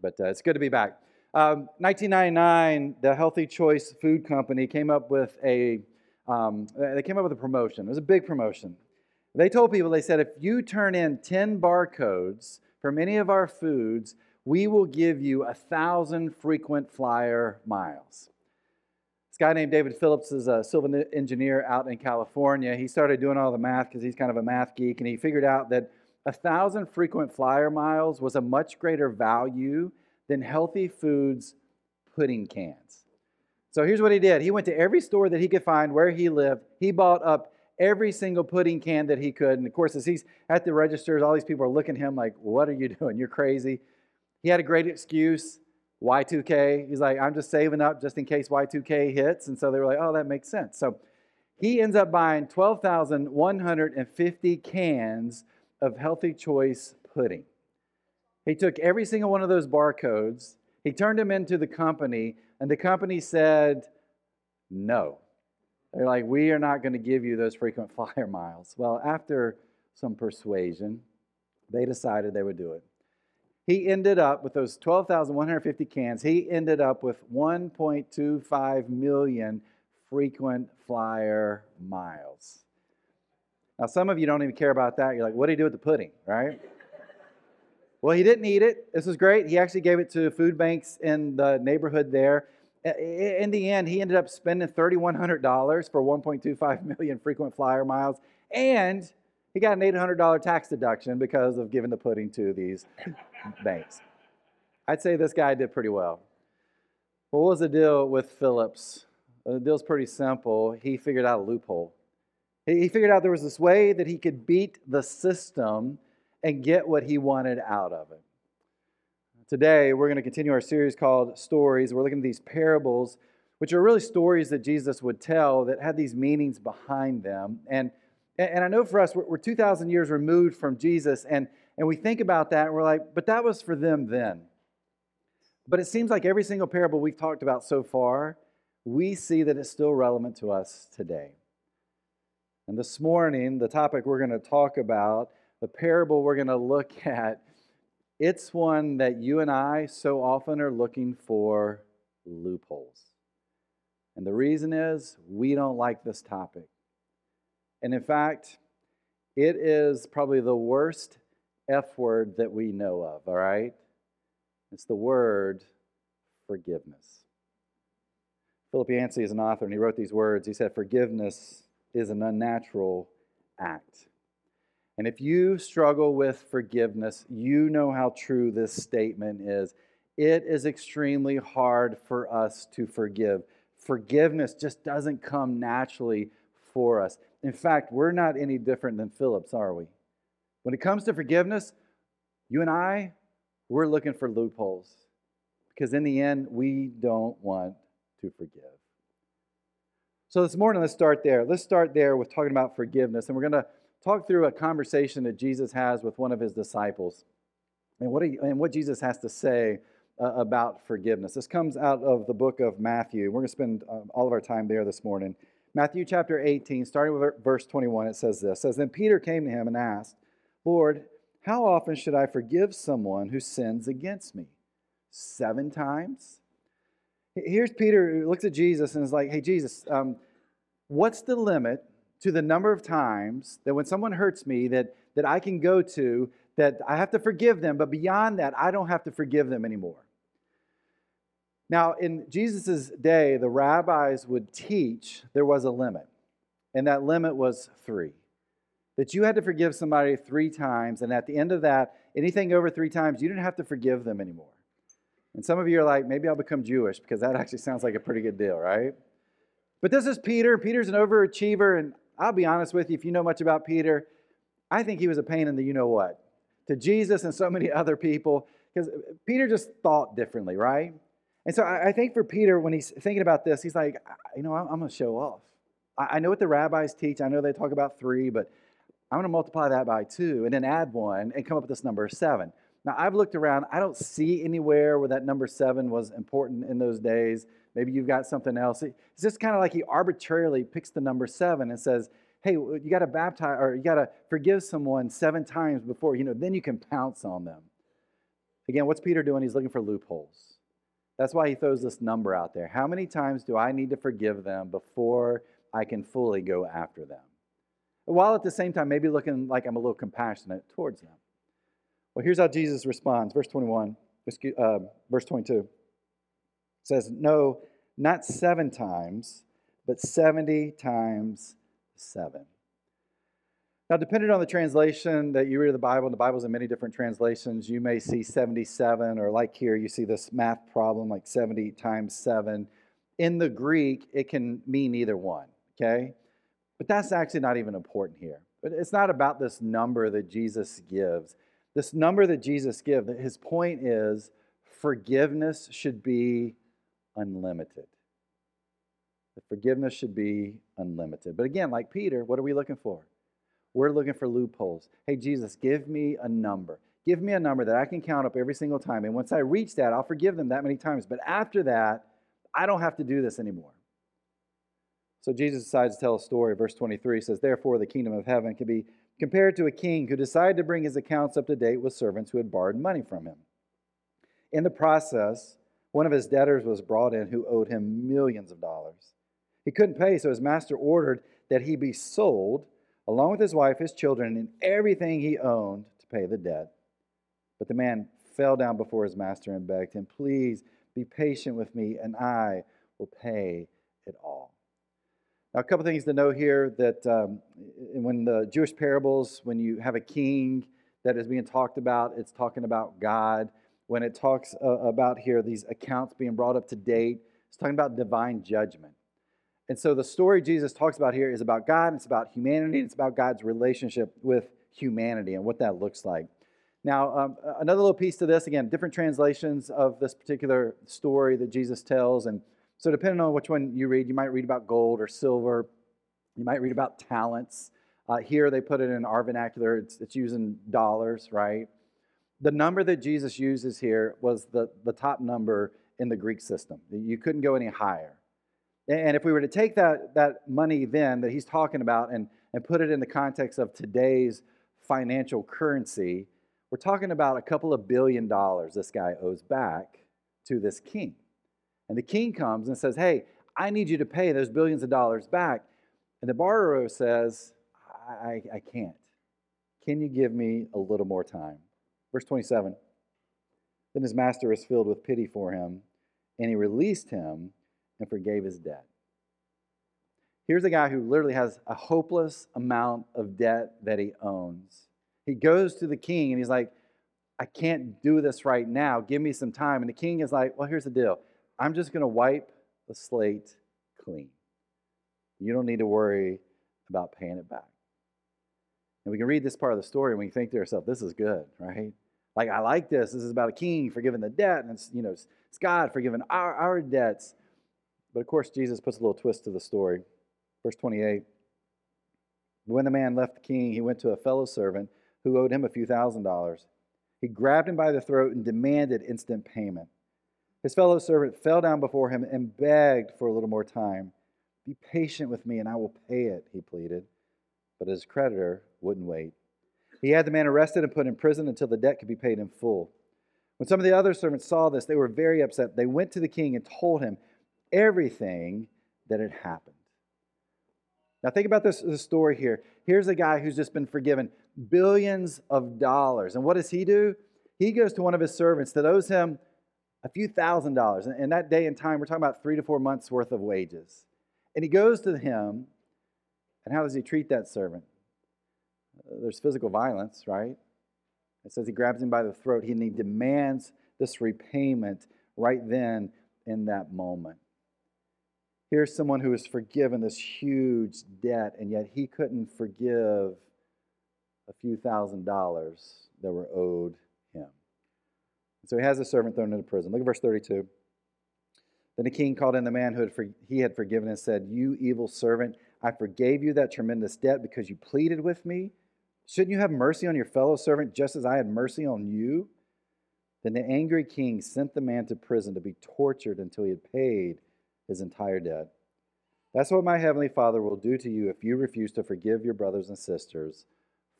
but uh, it's good to be back. Um, 1999, the Healthy Choice Food Company came up with a um, they came up with a promotion. It was a big promotion. They told people, they said, if you turn in 10 barcodes from any of our foods, we will give you a thousand frequent flyer miles. This guy named David Phillips is a civil engineer out in California. He started doing all the math because he's kind of a math geek, and he figured out that a thousand frequent flyer miles was a much greater value than healthy foods pudding cans. So here's what he did. He went to every store that he could find where he lived. He bought up every single pudding can that he could. And of course, as he's at the registers, all these people are looking at him like, What are you doing? You're crazy. He had a great excuse Y2K. He's like, I'm just saving up just in case Y2K hits. And so they were like, Oh, that makes sense. So he ends up buying 12,150 cans of Healthy Choice pudding. He took every single one of those barcodes, he turned them into the company, and the company said, no. They're like, we are not going to give you those frequent flyer miles. Well, after some persuasion, they decided they would do it. He ended up with those 12,150 cans, he ended up with 1.25 million frequent flyer miles. Now, some of you don't even care about that. You're like, what do you do with the pudding, right? well, he didn't eat it. This was great. He actually gave it to food banks in the neighborhood there. In the end, he ended up spending $3,100 for 1.25 million frequent flyer miles, and he got an $800 tax deduction because of giving the pudding to these banks. I'd say this guy did pretty well. Well, what was the deal with Phillips? Uh, the deal's pretty simple. He figured out a loophole. He figured out there was this way that he could beat the system and get what he wanted out of it. Today, we're going to continue our series called Stories. We're looking at these parables, which are really stories that Jesus would tell that had these meanings behind them. And, and I know for us, we're, we're 2,000 years removed from Jesus, and, and we think about that and we're like, but that was for them then. But it seems like every single parable we've talked about so far, we see that it's still relevant to us today. And this morning, the topic we're going to talk about, the parable we're going to look at, it's one that you and I so often are looking for loopholes. And the reason is we don't like this topic. And in fact, it is probably the worst F word that we know of, all right? It's the word forgiveness. Philip Yancey is an author, and he wrote these words. He said, Forgiveness is an unnatural act. And if you struggle with forgiveness, you know how true this statement is. It is extremely hard for us to forgive. Forgiveness just doesn't come naturally for us. In fact, we're not any different than Phillips, are we? When it comes to forgiveness, you and I, we're looking for loopholes because in the end, we don't want to forgive. So this morning, let's start there. Let's start there with talking about forgiveness. And we're going to talk through a conversation that Jesus has with one of his disciples and what, he, and what Jesus has to say uh, about forgiveness. This comes out of the book of Matthew. We're going to spend uh, all of our time there this morning. Matthew chapter 18, starting with verse 21, it says this. It says, Then Peter came to him and asked, Lord, how often should I forgive someone who sins against me? Seven times? Here's Peter who looks at Jesus and is like, hey, Jesus, um, what's the limit to the number of times that when someone hurts me that, that I can go to that I have to forgive them, but beyond that, I don't have to forgive them anymore? Now, in Jesus' day, the rabbis would teach there was a limit, and that limit was three. That you had to forgive somebody three times, and at the end of that, anything over three times, you didn't have to forgive them anymore. And some of you are like, maybe I'll become Jewish because that actually sounds like a pretty good deal, right? But this is Peter. Peter's an overachiever. And I'll be honest with you, if you know much about Peter, I think he was a pain in the you know what to Jesus and so many other people because Peter just thought differently, right? And so I think for Peter, when he's thinking about this, he's like, you know, I'm going to show off. I know what the rabbis teach. I know they talk about three, but I'm going to multiply that by two and then add one and come up with this number seven. Now, I've looked around, I don't see anywhere where that number seven was important in those days. Maybe you've got something else. It's just kind of like he arbitrarily picks the number seven and says, hey, you got to baptize or you got to forgive someone seven times before, you know, then you can pounce on them. Again, what's Peter doing? He's looking for loopholes. That's why he throws this number out there. How many times do I need to forgive them before I can fully go after them? While at the same time, maybe looking like I'm a little compassionate towards them. Well, here's how Jesus responds. Verse 21, uh, verse 22 says, No, not seven times, but 70 times seven. Now, depending on the translation that you read of the Bible, and the Bible's in many different translations, you may see 77, or like here, you see this math problem like 70 times 7. In the Greek, it can mean either one, okay? But that's actually not even important here. But it's not about this number that Jesus gives. This number that Jesus gives, his point is forgiveness should be unlimited. The forgiveness should be unlimited. But again, like Peter, what are we looking for? We're looking for loopholes. Hey, Jesus, give me a number. Give me a number that I can count up every single time. And once I reach that, I'll forgive them that many times. But after that, I don't have to do this anymore. So Jesus decides to tell a story. Verse 23 says, Therefore, the kingdom of heaven can be compared to a king who decided to bring his accounts up to date with servants who had borrowed money from him. In the process, one of his debtors was brought in who owed him millions of dollars. He couldn't pay, so his master ordered that he be sold along with his wife, his children, and everything he owned to pay the debt. But the man fell down before his master and begged him, Please be patient with me, and I will pay it all. Now, a couple things to know here that um, when the Jewish parables, when you have a king that is being talked about, it's talking about God. When it talks uh, about here, these accounts being brought up to date, it's talking about divine judgment. And so the story Jesus talks about here is about God, it's about humanity, it's about God's relationship with humanity and what that looks like. Now, um, another little piece to this, again, different translations of this particular story that Jesus tells. And so, depending on which one you read, you might read about gold or silver, you might read about talents. Uh, here, they put it in our vernacular, it's, it's using dollars, right? The number that Jesus uses here was the, the top number in the Greek system. You couldn't go any higher. And if we were to take that, that money then that he's talking about and, and put it in the context of today's financial currency, we're talking about a couple of billion dollars this guy owes back to this king. And the king comes and says, Hey, I need you to pay those billions of dollars back. And the borrower says, I, I can't. Can you give me a little more time? Verse 27 Then his master was filled with pity for him, and he released him and forgave his debt. Here's a guy who literally has a hopeless amount of debt that he owns. He goes to the king and he's like, I can't do this right now. Give me some time. And the king is like, Well, here's the deal I'm just going to wipe the slate clean. You don't need to worry about paying it back. And we can read this part of the story and we think to ourselves, This is good, right? Like, I like this. This is about a king forgiving the debt, and it's, you know, it's God forgiving our, our debts. But of course, Jesus puts a little twist to the story. Verse 28 When the man left the king, he went to a fellow servant who owed him a few thousand dollars. He grabbed him by the throat and demanded instant payment. His fellow servant fell down before him and begged for a little more time. Be patient with me and I will pay it, he pleaded. But his creditor wouldn't wait. He had the man arrested and put in prison until the debt could be paid in full. When some of the other servants saw this, they were very upset. They went to the king and told him everything that had happened. Now, think about this, this story here. Here's a guy who's just been forgiven billions of dollars. And what does he do? He goes to one of his servants that owes him a few thousand dollars. And that day and time, we're talking about three to four months worth of wages. And he goes to him, and how does he treat that servant? Uh, there's physical violence, right? It says he grabs him by the throat and he demands this repayment right then in that moment. Here's someone who was forgiven this huge debt, and yet he couldn't forgive a few thousand dollars that were owed. So he has a servant thrown into prison. Look at verse 32. Then the king called in the man who had for, he had forgiven and said, You evil servant, I forgave you that tremendous debt because you pleaded with me. Shouldn't you have mercy on your fellow servant just as I had mercy on you? Then the angry king sent the man to prison to be tortured until he had paid his entire debt. That's what my heavenly Father will do to you if you refuse to forgive your brothers and sisters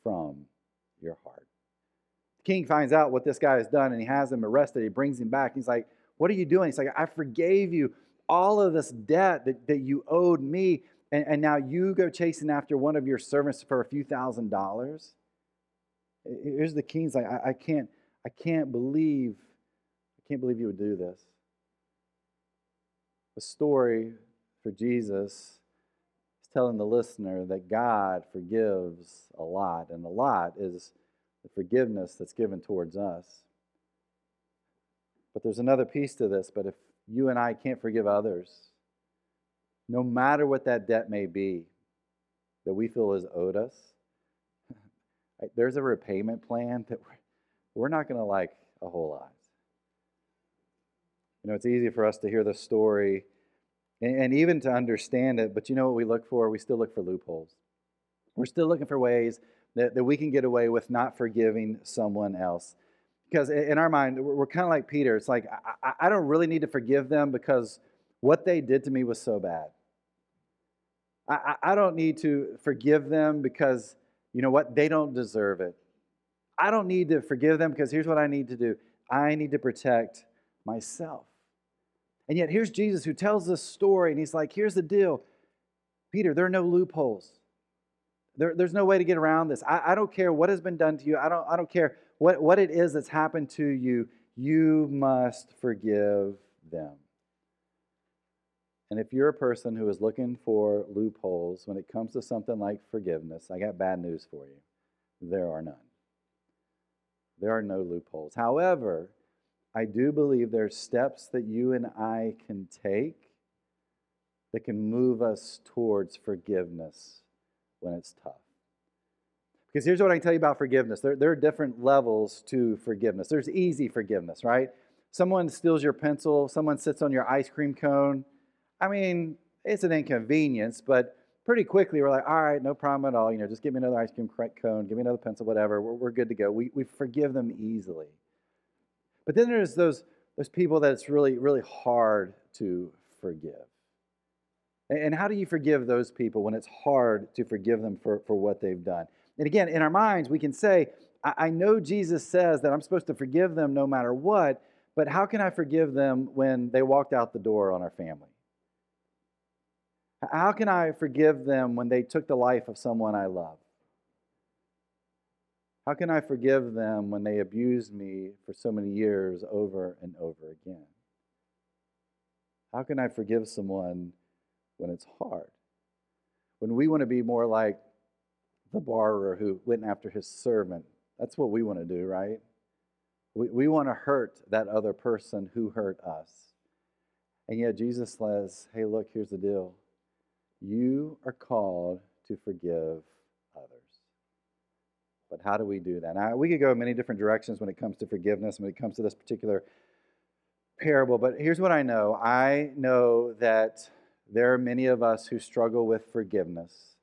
from your heart. King finds out what this guy has done and he has him arrested. He brings him back. He's like, What are you doing? He's like, I forgave you all of this debt that, that you owed me, and, and now you go chasing after one of your servants for a few thousand dollars. Here's the king's like, I, I can't, I can't believe, I can't believe you would do this. The story for Jesus is telling the listener that God forgives a lot, and a lot is the forgiveness that's given towards us. But there's another piece to this. But if you and I can't forgive others, no matter what that debt may be that we feel is owed us, there's a repayment plan that we're not going to like a whole lot. You know, it's easy for us to hear the story and, even to understand it, but you know what we look for? We still look for loopholes. We're still looking for ways that, that we can get away with not forgiving someone else. Because in our mind, we're kind of like Peter. It's like, I, I don't really need to forgive them because what they did to me was so bad. I, I don't need to forgive them because, you know what, they don't deserve it. I don't need to forgive them because here's what I need to do I need to protect myself. And yet, here's Jesus who tells this story, and he's like, here's the deal Peter, there are no loopholes. There, there's no way to get around this. I, I don't care what has been done to you. I don't, I don't care what, what it is that's happened to you. You must forgive them. And if you're a person who is looking for loopholes when it comes to something like forgiveness, I got bad news for you. There are none. There are no loopholes. However, I do believe there's steps that you and I can take that can move us towards forgiveness when it's tough. Because here's what I can tell you about forgiveness there, there are different levels to forgiveness. There's easy forgiveness, right? Someone steals your pencil, someone sits on your ice cream cone. I mean, it's an inconvenience, but pretty quickly we're like, all right, no problem at all. You know, just give me another ice cream cone, give me another pencil, whatever. We're, we're good to go. We, we forgive them easily. But then there's those, those people that it's really, really hard to forgive. And how do you forgive those people when it's hard to forgive them for, for what they've done? And again, in our minds, we can say, I, I know Jesus says that I'm supposed to forgive them no matter what, but how can I forgive them when they walked out the door on our family? How can I forgive them when they took the life of someone I love? How can I forgive them when they abused me for so many years over and over again? How can I forgive someone when it's hard? When we want to be more like the borrower who went after his servant, that's what we want to do, right? We, we want to hurt that other person who hurt us. And yet Jesus says, hey, look, here's the deal. You are called to forgive others. but how do we do that? Now, we could go in many different directions when it comes to forgiveness, when it comes to this particular parable, but here's what I know I know that there are many of us who struggle with forgiveness.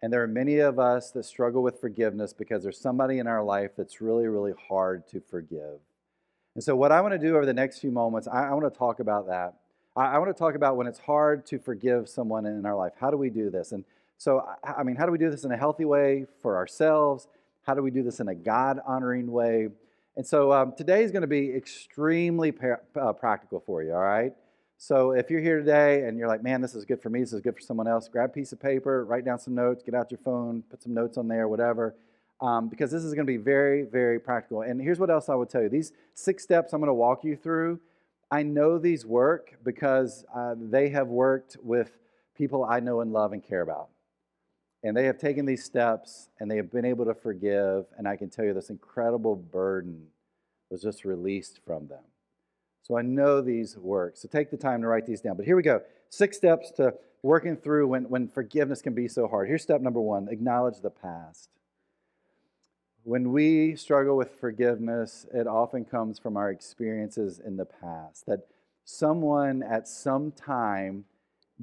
And there are many of us that struggle with forgiveness because there's somebody in our life that's really, really hard to forgive. And so, what I want to do over the next few moments, I, I want to talk about that. I, I, want to talk about when it's hard to forgive someone in our life. How do we do this? And so, I, I mean, how do we do this in a healthy way for ourselves? How do we do this in a God honoring way? And so um, today is going to be extremely par- uh, practical for you, all right? So if you're here today and you're like, man, this is good for me, this is good for someone else, grab a piece of paper, write down some notes, get out your phone, put some notes on there, whatever, um, because this is going to be very, very practical. And here's what else I would tell you these six steps I'm going to walk you through, I know these work because uh, they have worked with people I know and love and care about. And they have taken these steps and they have been able to forgive. And I can tell you this incredible burden was just released from them. So I know these work. So take the time to write these down. But here we go six steps to working through when, when forgiveness can be so hard. Here's step number one acknowledge the past. When we struggle with forgiveness, it often comes from our experiences in the past. That someone at some time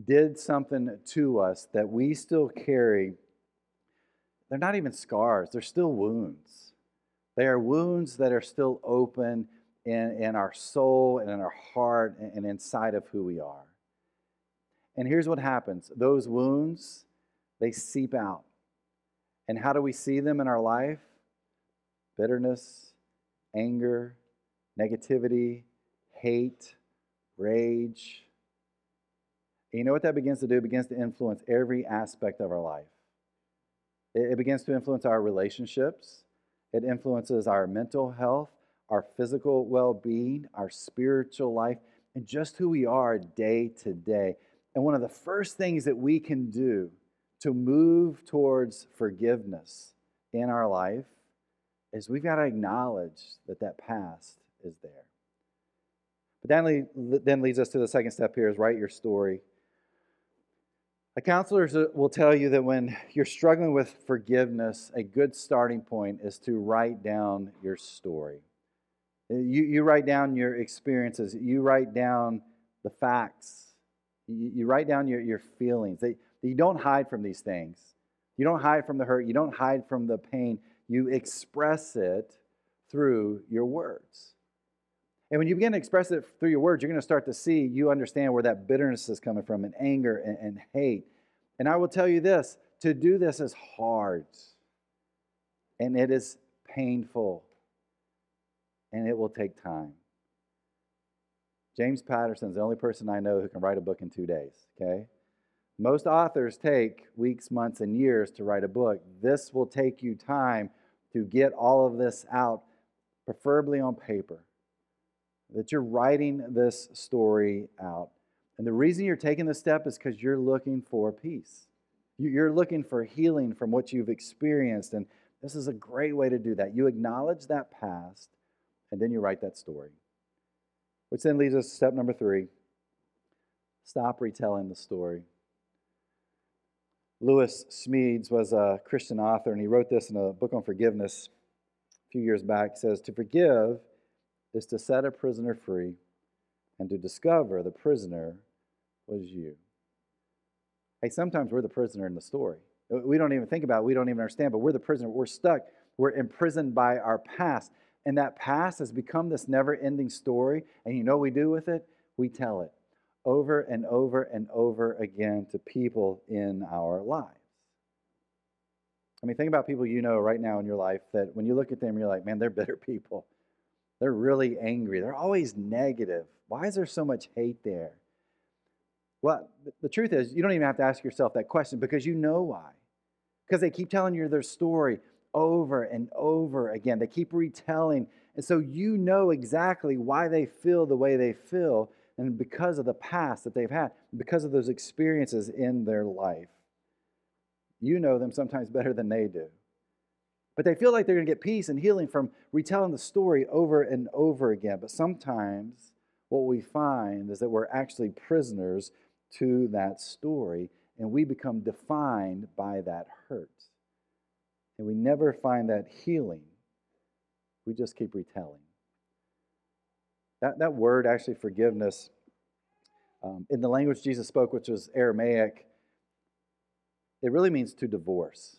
did something to us that we still carry, they're not even scars, they're still wounds. They are wounds that are still open in, in our soul and in our heart and inside of who we are. And here's what happens those wounds, they seep out. And how do we see them in our life? Bitterness, anger, negativity, hate, rage. And you know what that begins to do? It begins to influence every aspect of our life. It begins to influence our relationships. It influences our mental health, our physical well being, our spiritual life, and just who we are day to day. And one of the first things that we can do to move towards forgiveness in our life is we've got to acknowledge that that past is there. But that then leads us to the second step here is write your story. A counselor will tell you that when you're struggling with forgiveness, a good starting point is to write down your story. Uh, you, you write down your experiences, you write down the facts, you, you write down your, your feelings. You don't hide from these things. You don't hide from the hurt, you don't hide from the pain. You express it through your words. And when you begin to express it through your words, you're going to start to see, you understand where that bitterness is coming from, and anger and, and hate. And I will tell you this to do this is hard, and it is painful, and it will take time. James Patterson is the only person I know who can write a book in two days, okay? Most authors take weeks, months, and years to write a book. This will take you time to get all of this out, preferably on paper that you're writing this story out. And the reason you're taking this step is because you're looking for peace. You're looking for healing from what you've experienced. And this is a great way to do that. You acknowledge that past, and then you write that story. Which then leads us to step number three stop retelling the story. Lewis Smedes was a Christian author, and he wrote this in a book on forgiveness a few years back. He says, To forgive is to set a prisoner free and to discover the prisoner was you. Hey, sometimes we're the prisoner in the story. We don't even think about it, we don't even understand, but we're the prisoner. We're stuck. We're imprisoned by our past. And that past has become this never ending story. And you know what we do with it? We tell it over and over and over again to people in our lives. I mean, think about people you know right now in your life that when you look at them, you're like, man, they're bitter people. They're really angry. They're always negative. Why is there so much hate there? Well, the truth is, you don't even have to ask yourself that question because you know why. Because they keep telling you their story over and over again. They keep retelling. And so you know exactly why they feel the way they feel, and because of the past that they've had, because of those experiences in their life. You know them sometimes better than they do. But they feel like they're going to get peace and healing from retelling the story over and over again. But sometimes what we find is that we're actually prisoners to that story and we become defined by that hurt. And we never find that healing. We just keep retelling. That, that word, actually, forgiveness, um, in the language Jesus spoke, which was Aramaic, it really means to divorce.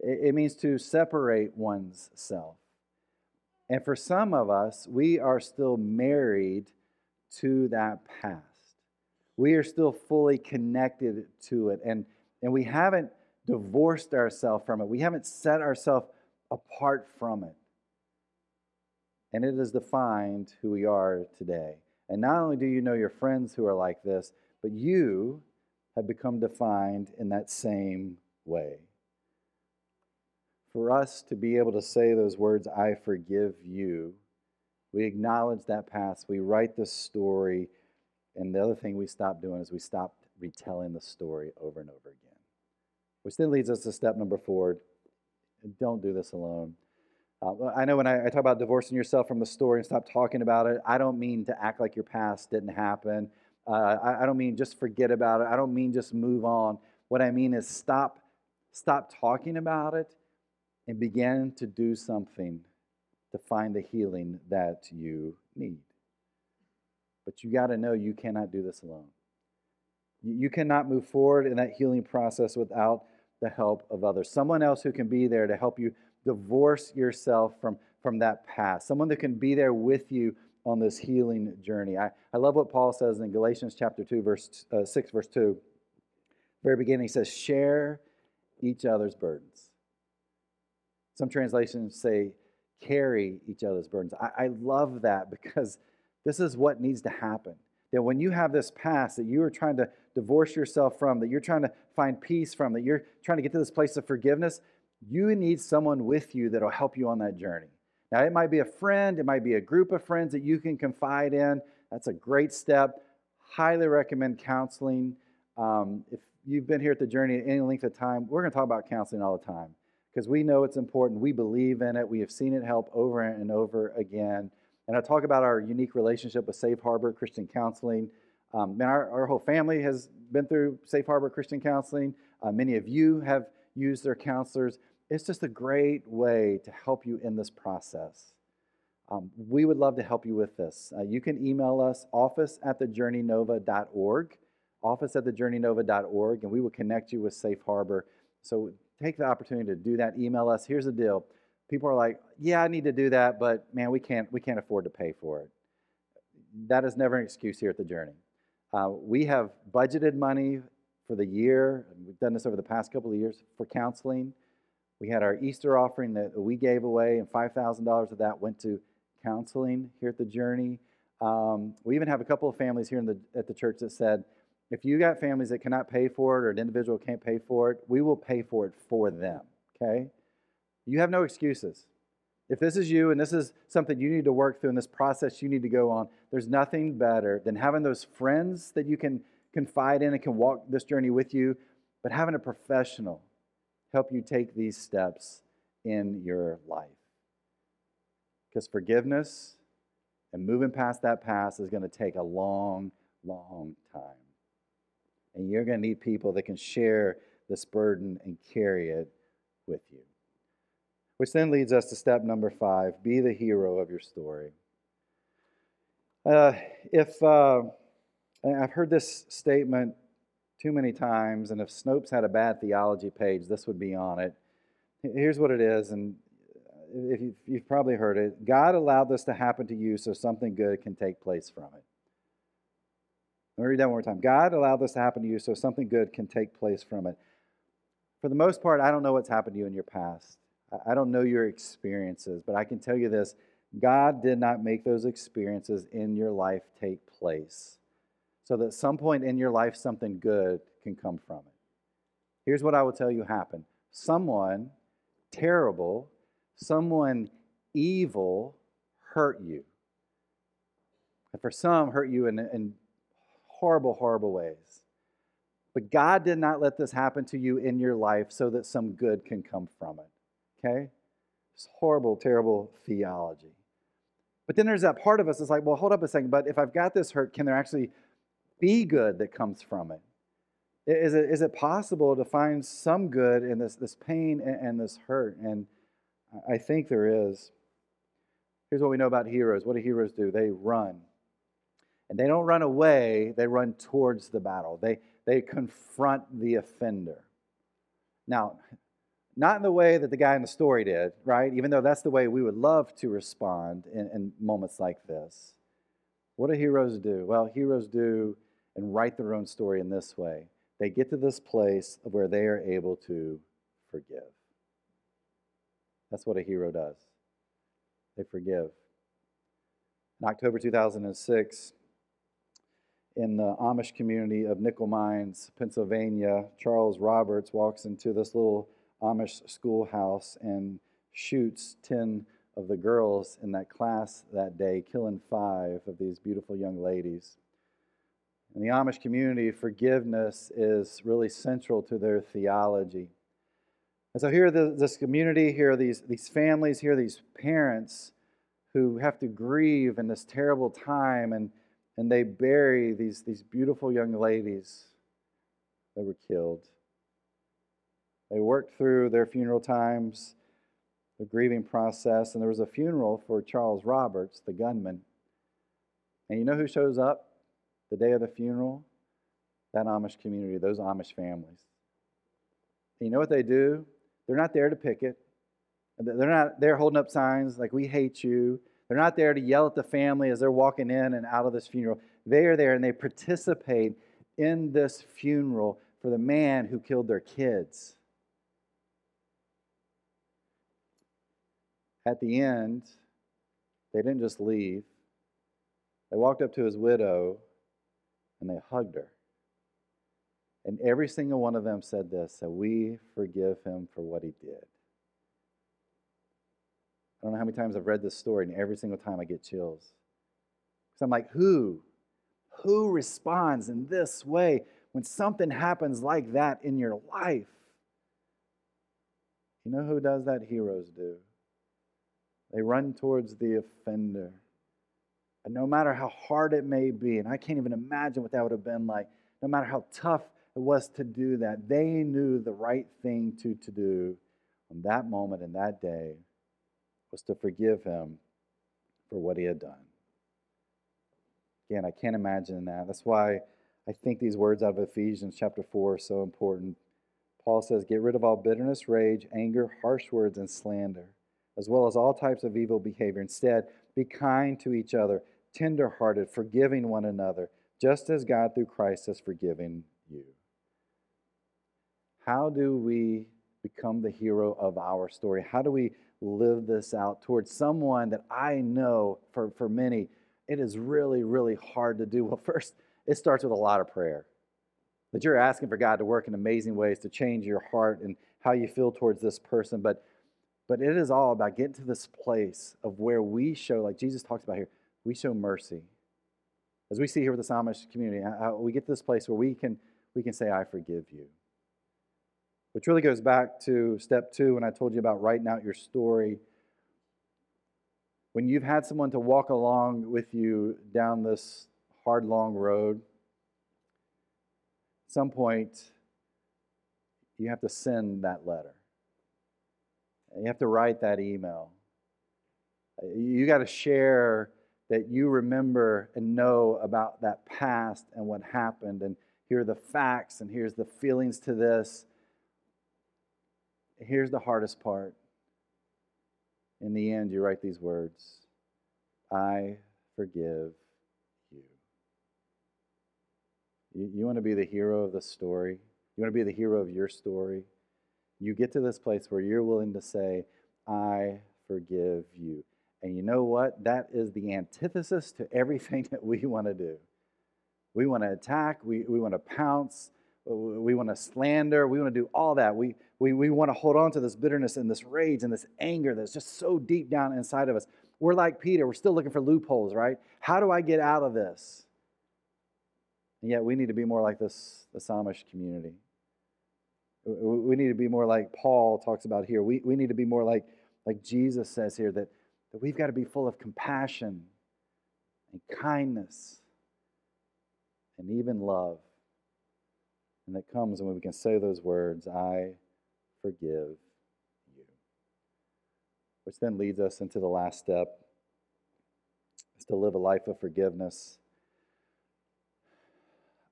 It means to separate one's self. And for some of us, we are still married to that past. We are still fully connected to it. And, and we haven't divorced ourselves from it. We haven't set ourselves apart from it. And it has defined who we are today. And not only do you know your friends who are like this, but you have become defined in that same way for us to be able to say those words, I forgive you, we acknowledge that past, we write the story, and the other thing we stop doing is we stop retelling the story over and over again. Which then leads us to step number four don't do this alone. Uh, I know when I, I, talk about divorcing yourself from the story and stop talking about it, I don't mean to act like your past didn't happen. Uh, I, I don't mean just forget about it. I don't mean just move on. What I mean is stop, stop talking about it and begin to do something to find the healing that you need. But you got to know you cannot do this alone. You cannot move forward in that healing process without the help of others. Someone else who can be there to help you divorce yourself from, from that past. Someone that can be there with you on this healing journey. I, I love what Paul says in Galatians chapter 2, verse uh, 6, verse 2. Very beginning, he says, share each other's burdens. Some translations say, carry each other's burdens. I, I love that because this is what needs to happen. That when you have this past that you are trying to divorce yourself from, that you're trying to find peace from, that you're trying to get to this place of forgiveness, you need someone with you that'll help you on that journey. Now, it might be a friend, it might be a group of friends that you can confide in. That's a great step. Highly recommend counseling. Um, if you've been here at the journey any length of time, we're going to talk about counseling all the time because we know it's important. We believe in it. We have seen it help over and over again. And I talk about our unique relationship with Safe Harbor Christian Counseling. Um, man, our, our whole family has been through Safe Harbor Christian Counseling. Uh, many of you have used their counselors. It's just a great way to help you in this process. Um, we would love to help you with this. Uh, you can email us, office at thejourneynova.org, office at thejourneynova.org, and we will connect you with Safe Harbor. So take the opportunity to do that. Email us. Here's the deal. People are like, yeah, I need to do that, but man, we can't, we can't afford to pay for it. That is never an excuse here at the Journey. Uh, we have budgeted money for the year. We've done this over the past couple of years for counseling. We had our Easter offering that we gave away, and $5,000 of that went to counseling here at the Journey. Um, we even have a couple of families here the, at the church that said, if you got families that cannot pay for it or an individual can't pay for it, we will pay for it for them. Okay? You have no excuses. If this is you and this is something you need to work through in this process you need to go on, there's nothing better than having those friends that you can confide in and can walk this journey with you, but having a professional help you take these steps in your life. Because forgiveness and moving past that past is going to take a long, long time. And you're going to need people that can share this burden and carry it with you. Which then leads us to step number five be the hero of your story. Uh, if uh, I've heard this statement too many times, and if Snopes had a bad theology page, this would be on it. Here's what it is, and if you've, you've probably heard it God allowed this to happen to you so something good can take place from it. Let me read that one more time. God allowed this to happen to you so something good can take place from it. For the most part, I don't know what's happened to you in your past. I don't know your experiences, but I can tell you this God did not make those experiences in your life take place so that at some point in your life something good can come from it. Here's what I will tell you happened someone terrible, someone evil hurt you. And for some, hurt you in, in horrible, horrible ways. But God did not let this happen to you in your life so that some good can come from it. Okay? It's horrible, terrible theology. But then there's that part of us that's like, well, hold up a second, but if I've got this hurt, can there actually be good that comes from it? Is it, is it possible to find some good in this, this pain and, and this hurt? And I think there is. Here's what we know about heroes. What do heroes do? They run. And they don't run away, they run towards the battle. They, they confront the offender. Now, not in the way that the guy in the story did, right? Even though that's the way we would love to respond in, in moments like this. What do heroes do? Well, heroes do and write their own story in this way. They get to this place of where they are able to forgive. That's what a hero does. They forgive. In October 2006, in the Amish community of Nickel Mines, Pennsylvania, Charles Roberts walks into this little Amish schoolhouse and shoots 10 of the girls in that class that day, killing five of these beautiful young ladies. In the Amish community, forgiveness is really central to their theology. And so here, the, this community, here are these, these families, here are these parents who have to grieve in this terrible time, and, and they bury these, these beautiful young ladies that were killed. They worked through their funeral times, the grieving process, and there was a funeral for Charles Roberts, the gunman. And you know who shows up the day of the funeral? That Amish community, those Amish families. And you know what they do? They're not there to picket. They're not there holding up signs like, we hate you. They're not there to yell at the family as they're walking in and out of this funeral. They are there and they participate in this funeral for the man who killed their kids. At the end, they didn't just leave, they walked up to his widow and they hugged her. And every single one of them said this that we forgive him for what he did. I don't know how many times I've read this story, and every single time I get chills. Because I'm like, who? Who responds in this way when something happens like that in your life? You know who does that? Heroes do. They run towards the offender. And no matter how hard it may be, and I can't even imagine what that would have been like, no matter how tough it was to do that, they knew the right thing to, to do on that moment and that day was to forgive him for what he had done. Again, I can't imagine that. That's why I think these words out of Ephesians chapter 4 are so important. Paul says, Get rid of all bitterness, rage, anger, harsh words, and slander, as well as all types of evil behavior. Instead, be kind to each other, tenderhearted, forgiving one another, just as God through Christ has forgiven you. How do we become the hero of our story? How do we live this out towards someone that I know for, for many, it is really, really hard to do? Well, first, it starts with a lot of prayer. That you're asking for God to work in amazing ways to change your heart and how you feel towards this person. But but it is all about getting to this place of where we show, like Jesus talks about here, we show mercy. As we see here with the Amish community, we get to this place where we can we can say, I forgive you. Which really goes back to step two when I told you about writing out your story. When you've had someone to walk along with you down this hard, long road, at some point, you have to send that letter. You have to write that email. You got to share that you remember and know about that past and what happened, and here are the facts, and here's the feelings to this. Here's the hardest part. In the end, you write these words I forgive you. You, you want to be the hero of the story? You want to be the hero of your story? You get to this place where you're willing to say, I forgive you. And you know what? That is the antithesis to everything that we want to do. We want to attack, we, we want to pounce, we want to slander, we want to do all that. We, we, we want to hold on to this bitterness and this rage and this anger that's just so deep down inside of us. We're like Peter, we're still looking for loopholes, right? How do I get out of this? And yet we need to be more like this, the community. We need to be more like Paul talks about here. We, we need to be more like, like Jesus says here that, that we've got to be full of compassion and kindness and even love. And that comes when we can say those words, I forgive you. Which then leads us into the last step is to live a life of forgiveness.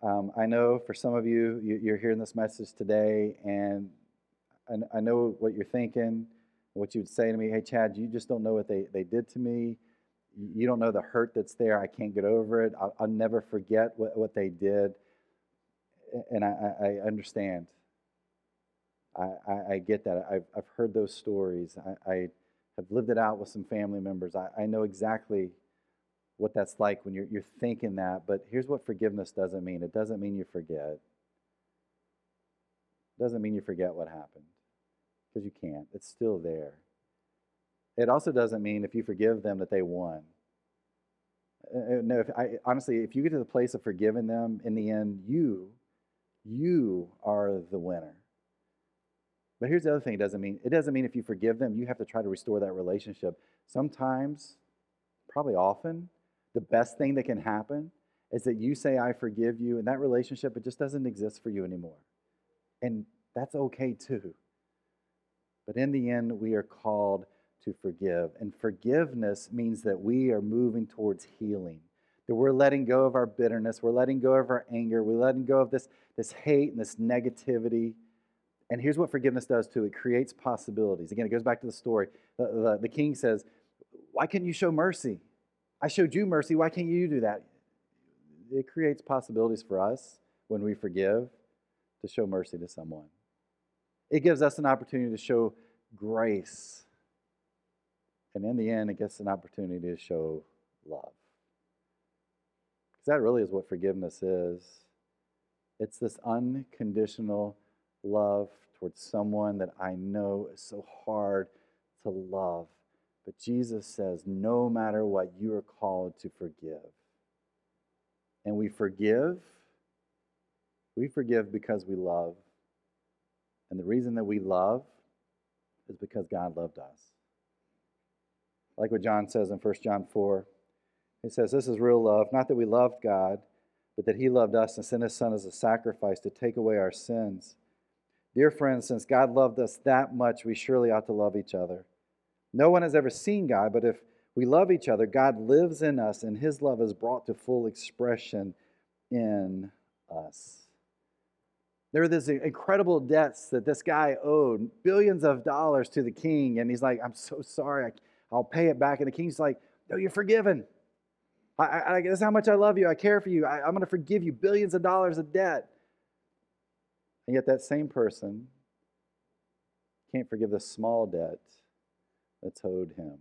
Um, I know for some of you, you, are hearing this message today, and I, know what you're thinking, what you would say to me, hey, Chad, you just don't know what they, they did to me. You don't know the hurt that's there. I can't get over it. I'll, I'll never forget what, what they did and I, I understand. I, I, I, get that. I've, I've heard those stories. I, I have lived it out with some family members. I, I know exactly what that's like when you're, you're thinking that. But here's what forgiveness doesn't mean it doesn't mean you forget. It doesn't mean you forget what happened because you can't. It's still there. It also doesn't mean if you forgive them that they won. Uh, uh, no, if I, honestly, if you get to the place of forgiving them, in the end, you you are the winner. But here's the other thing it doesn't mean it doesn't mean if you forgive them, you have to try to restore that relationship. Sometimes, probably often, the best thing that can happen is that you say, I forgive you, and that relationship, it just doesn't exist for you anymore. And that's okay too. But in the end, we are called to forgive. And forgiveness means that we are moving towards healing that we're letting go of our bitterness, we're letting go of our anger, we're letting go of this, this hate and this negativity. And here's what forgiveness does too it creates possibilities. Again, it goes back to the story. The, the, the king says, Why can't you show mercy? I showed you mercy. Why can't you do that? It creates possibilities for us when we forgive to show mercy to someone. It gives us an opportunity to show grace And in the end, it gets an opportunity to show love. Because that really is what forgiveness is it's this unconditional love towards someone that I know is so hard to love. But Jesus says, no matter what, you are called to forgive. And we forgive. We forgive because we love. And the reason that we love is because God loved us. Like what John says in 1 John 4. He says, This is real love, not that we loved God, but that He loved us and sent His Son as a sacrifice to take away our sins. Dear friends, since God loved us that much, we surely ought to love each other. No one has ever seen God, but if we love each other, God lives in us, and His love is brought to full expression in us. There are these incredible debts that this guy owed, billions of dollars to the king, and he's like, I'm so sorry, I'll pay it back. And the king's like, No, you're forgiven. I, I, this is how much I love you. I care for you. I, I'm going to forgive you billions of dollars of debt. And yet, that same person can't forgive the small debt that's owed him.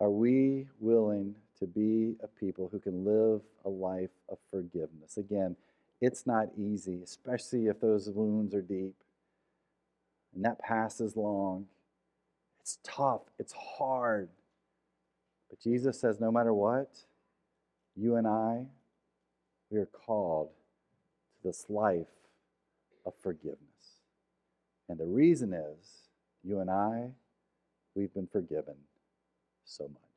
Are we willing to be a people who can live a life of forgiveness? Again, it's not easy, especially if those wounds are deep and that past is long. It's tough, it's hard. But Jesus says, no matter what, you and I, we are called to this life of forgiveness. And the reason is, you and I, we've been forgiven so much.